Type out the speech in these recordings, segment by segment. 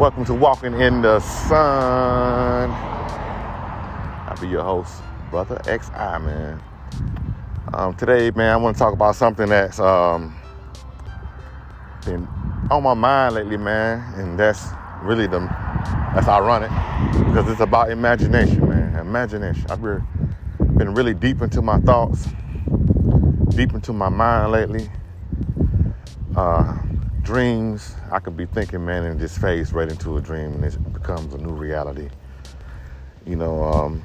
Welcome to Walking in the Sun. I'll be your host, Brother XI, man. Um, today, man, I want to talk about something that's um, been on my mind lately, man, and that's really the that's ironic because it's about imagination, man. Imagination. I've been, been really deep into my thoughts, deep into my mind lately. Uh, dreams, I could be thinking, man, and just phase right into a dream, and it becomes a new reality. You know, um,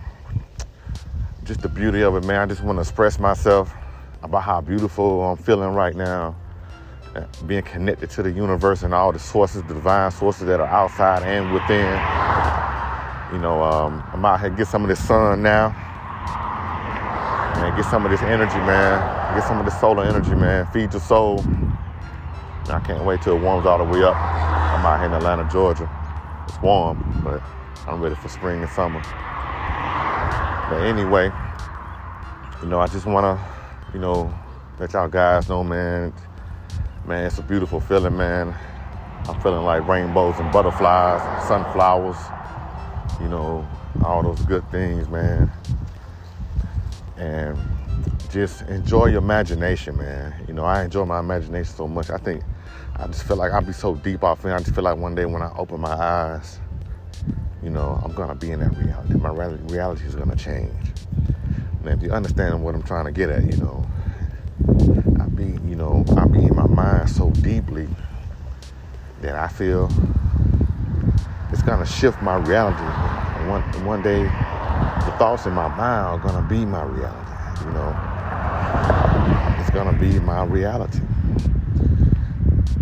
just the beauty of it, man. I just want to express myself about how beautiful I'm feeling right now. Being connected to the universe and all the sources, the divine sources that are outside and within. You know, um, I'm out here get some of this sun now. Man, get some of this energy, man. Get some of this solar energy, man. Feed your soul. I can't wait till it warms all the way up. I'm out here in Atlanta, Georgia. It's warm, but I'm ready for spring and summer. But anyway, you know, I just want to, you know, let y'all guys know, man. Man, it's a beautiful feeling, man. I'm feeling like rainbows and butterflies, and sunflowers, you know, all those good things, man. And just enjoy your imagination, man. You know, I enjoy my imagination so much. I think I just feel like I'll be so deep off in. I just feel like one day when I open my eyes, you know, I'm gonna be in that reality. My reality, is gonna change. And if you understand what I'm trying to get at, you know, I be, you know, I be in my mind so deeply that I feel it's gonna shift my reality. One, one day, the thoughts in my mind are gonna be my reality. You know, it's gonna be my reality,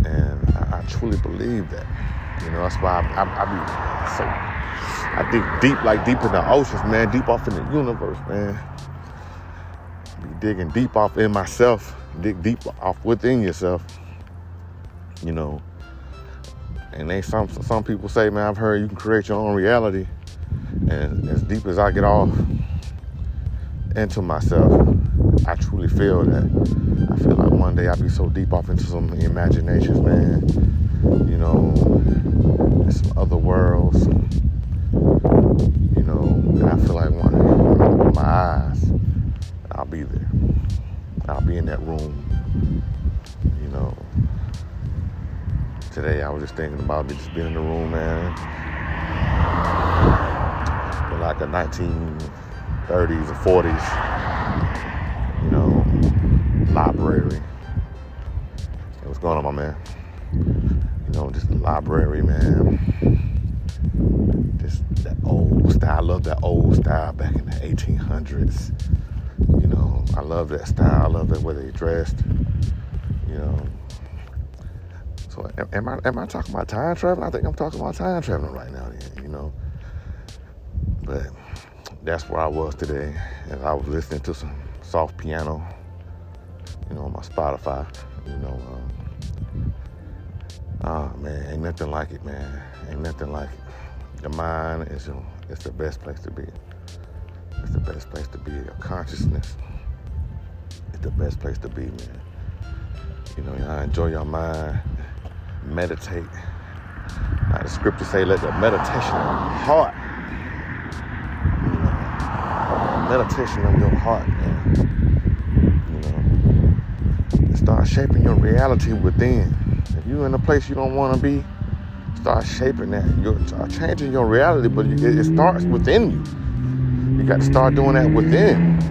and I, I truly believe that. You know, that's why I, I, I be so. I dig deep, like deep in the oceans, man, deep off in the universe, man. Be digging deep off in myself, dig deep off within yourself. You know, and they some some people say, man, I've heard you can create your own reality. And as deep as I get off into myself, I truly feel that. I feel like one day I'll be so deep off into some imaginations, man. You know, some other worlds. You know, and I feel like one day when I open my eyes, I'll be there. I'll be in that room. You know. Today I was just thinking about just being in the room, man. In like a 1930s or 40s, you know, library. Hey, what's going on, my man? You know, just the library, man. Just that old style. I love that old style back in the 1800s. You know, I love that style. I love the way they dressed. You know, so am, I am I talking about time traveling? I think I'm talking about time traveling right now. Then, you know, but that's where I was today, and I was listening to some soft piano. You know, on my Spotify. You know, um, oh man, ain't nothing like it, man. Ain't nothing like it. The mind is your, it's the best place to be. It's the best place to be. Your consciousness is the best place to be, man. You know, I enjoy your mind meditate. Now the scriptures say, let the meditation of heart, you know, meditation of your heart, man, you know, start shaping your reality within. If you're in a place you don't want to be, start shaping that. You start changing your reality, but it, it starts within you. You got to start doing that within.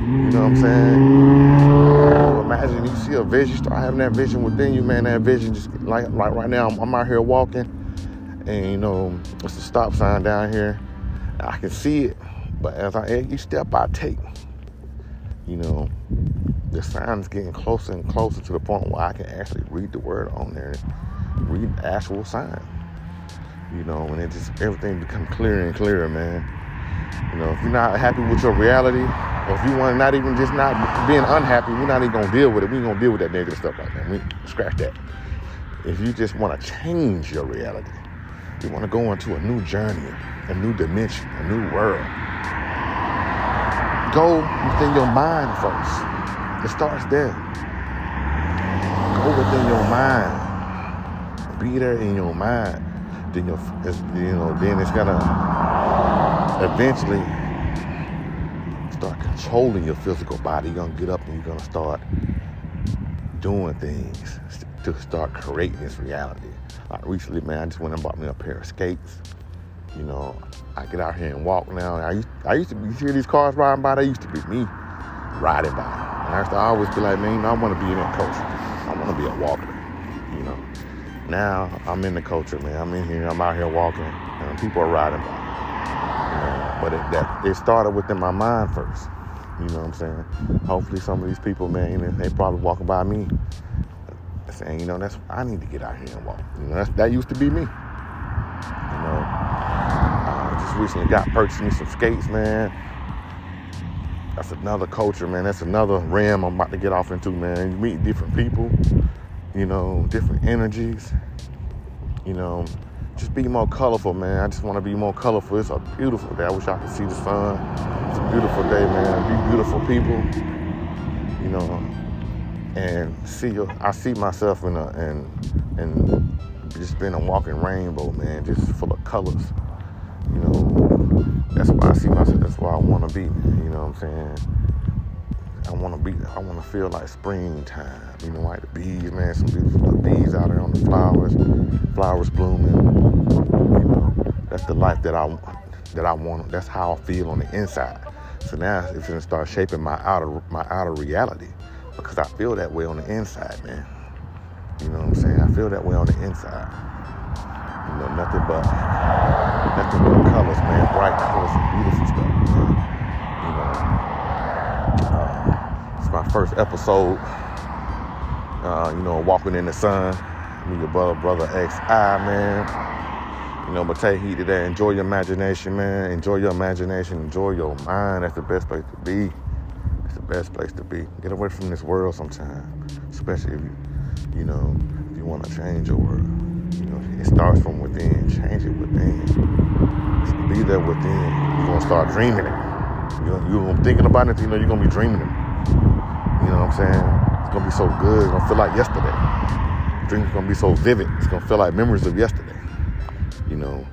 You know what I'm saying? Imagine you see a vision, start having that vision within you, man. That vision just like like right now, I'm, I'm out here walking, and you know, it's a stop sign down here. I can see it, but as I each step I take, you know, the sign is getting closer and closer to the point where I can actually read the word on there, read the actual sign. You know, and it just everything becomes clearer and clearer, man. You know, if you're not happy with your reality, or if you want not even just not being unhappy, we're not even gonna deal with it. We ain't gonna deal with that negative stuff like that. We scratch that. If you just want to change your reality, you want to go into a new journey, a new dimension, a new world. Go within your mind first. It starts there. Go within your mind. Be there in your mind. then your, you know, then it's gonna eventually start controlling your physical body. You're gonna get up and you're gonna start doing things to start creating this reality. Like recently, man, I just went and bought me a pair of skates. You know, I get out here and walk now. I used, I used to you see these cars riding by, they used to be me riding by. And I used to always be like, man, I want to be in that culture. I want to be a walker, you know. Now I'm in the culture, man. I'm in here, I'm out here walking, and people are riding by. But it, that, it started within my mind first. You know what I'm saying? Hopefully some of these people, man, they probably walking by me saying, you know, that's I need to get out here and walk. You know, that used to be me. You know, recently got purchased me some skates, man. That's another culture, man. That's another realm I'm about to get off into, man. You meet different people, you know, different energies. You know, just be more colorful, man. I just want to be more colorful. It's a beautiful day. I wish I could see the sun. It's a beautiful day, man. Be beautiful people. You know, and see I see myself in a and and just being a walking rainbow, man, just full of colors. You know, that's why I see myself. That's why I want to be. You know what I'm saying? I want to be. I want to feel like springtime. You know, like the bees, man. Some beautiful bees out there on the flowers, flowers blooming. You know, that's the life that I that I want. That's how I feel on the inside. So now it's gonna start shaping my outer my outer reality because I feel that way on the inside, man. You know what I'm saying? I feel that way on the inside. Know, nothing but nothing but colors, man. Bright colors and beautiful stuff. You know, uh, it's my first episode. Uh, you know, walking in the sun. Me, your brother, brother XI, man. You know, but take heed to that. Enjoy your imagination, man. Enjoy your imagination. Enjoy your mind. That's the best place to be That's the best place to be. Get away from this world sometime, especially if you, you know, if you want to change your world. You know, it starts from within. Change it within. Be there within. You're gonna start dreaming it. You're, you're thinking about it. You know, you're gonna be dreaming it. You know what I'm saying? It's gonna be so good. It's gonna feel like yesterday. Dreams gonna be so vivid. It's gonna feel like memories of yesterday. You know,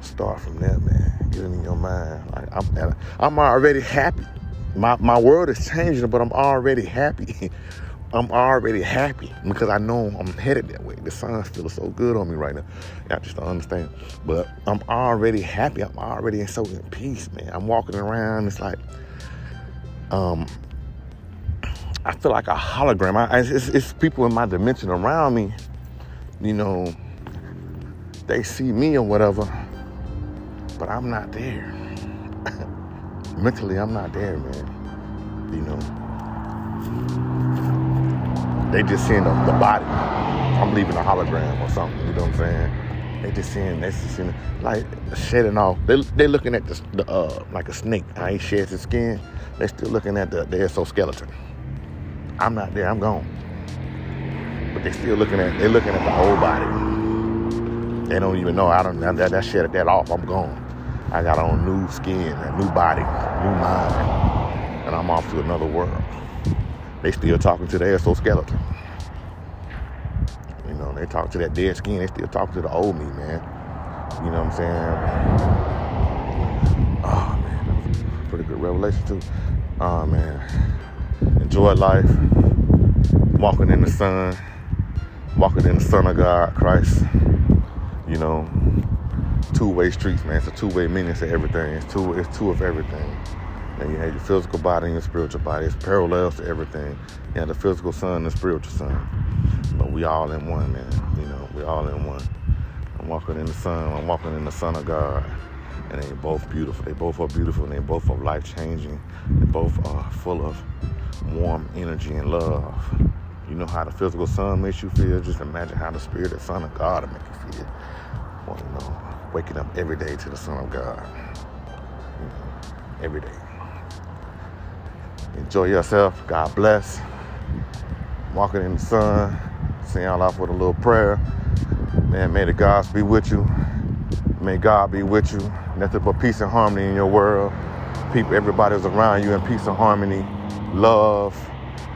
start from there, man. Get it in your mind. Like I'm, I'm already happy my, my world is changing, but I'm already happy. I'm already happy because I know I'm headed that way. The sun's feeling so good on me right now. I just don't understand. But I'm already happy. I'm already so in peace, man. I'm walking around. It's like, um, I feel like a hologram. I, it's, it's people in my dimension around me. You know, they see me or whatever, but I'm not there. mentally I'm not there, man. You know. They just seeing the, the body. I'm leaving a hologram or something, you know what I'm saying? They just seeing, they just seeing, like shedding off. They they looking at the, the uh like a snake. How he sheds his skin. They still looking at the, the exoskeleton. I'm not there. I'm gone. But they still looking at they looking at the whole body. They don't even know. I don't that that shit that off. I'm gone. I got on new skin, a new body, new mind, and I'm off to another world. They still talking to the exoskeleton. You know, they talk to that dead skin. They still talk to the old me, man. You know what I'm saying? Oh man, pretty good revelation too. Oh man, enjoy life. Walking in the sun, walking in the Son of God, Christ. You know, two-way streets, man. It's a two-way meaning to everything. It's two. It's two of everything. And you have your physical body and your spiritual body. It's parallels to everything. You have the physical sun and the spiritual sun. But we all in one, man. You know, we all in one. I'm walking in the sun. I'm walking in the Son of God. And they both beautiful. They both are beautiful and they both are life changing. They both are full of warm energy and love. You know how the physical sun makes you feel? Just imagine how the spirit, the Son of God, will make you feel. Well, you know, waking up every day to the Son of God. You know, every day. Enjoy yourself. God bless. Walking in the sun. Send y'all off with a little prayer. Man, may the gods be with you. May God be with you. Nothing but peace and harmony in your world. People, everybody's around you in peace and harmony. Love.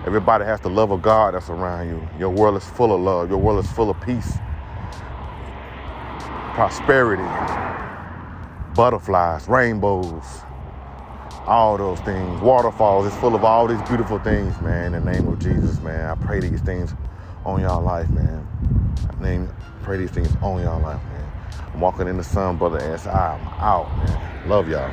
Everybody has the love of God that's around you. Your world is full of love. Your world is full of peace prosperity, butterflies, rainbows, all those things. Waterfalls. It's full of all these beautiful things, man. In the name of Jesus, man. I pray these things on y'all life, man. I name, pray these things on y'all life, man. I'm walking in the sun, brother, and I'm out, man. Love y'all.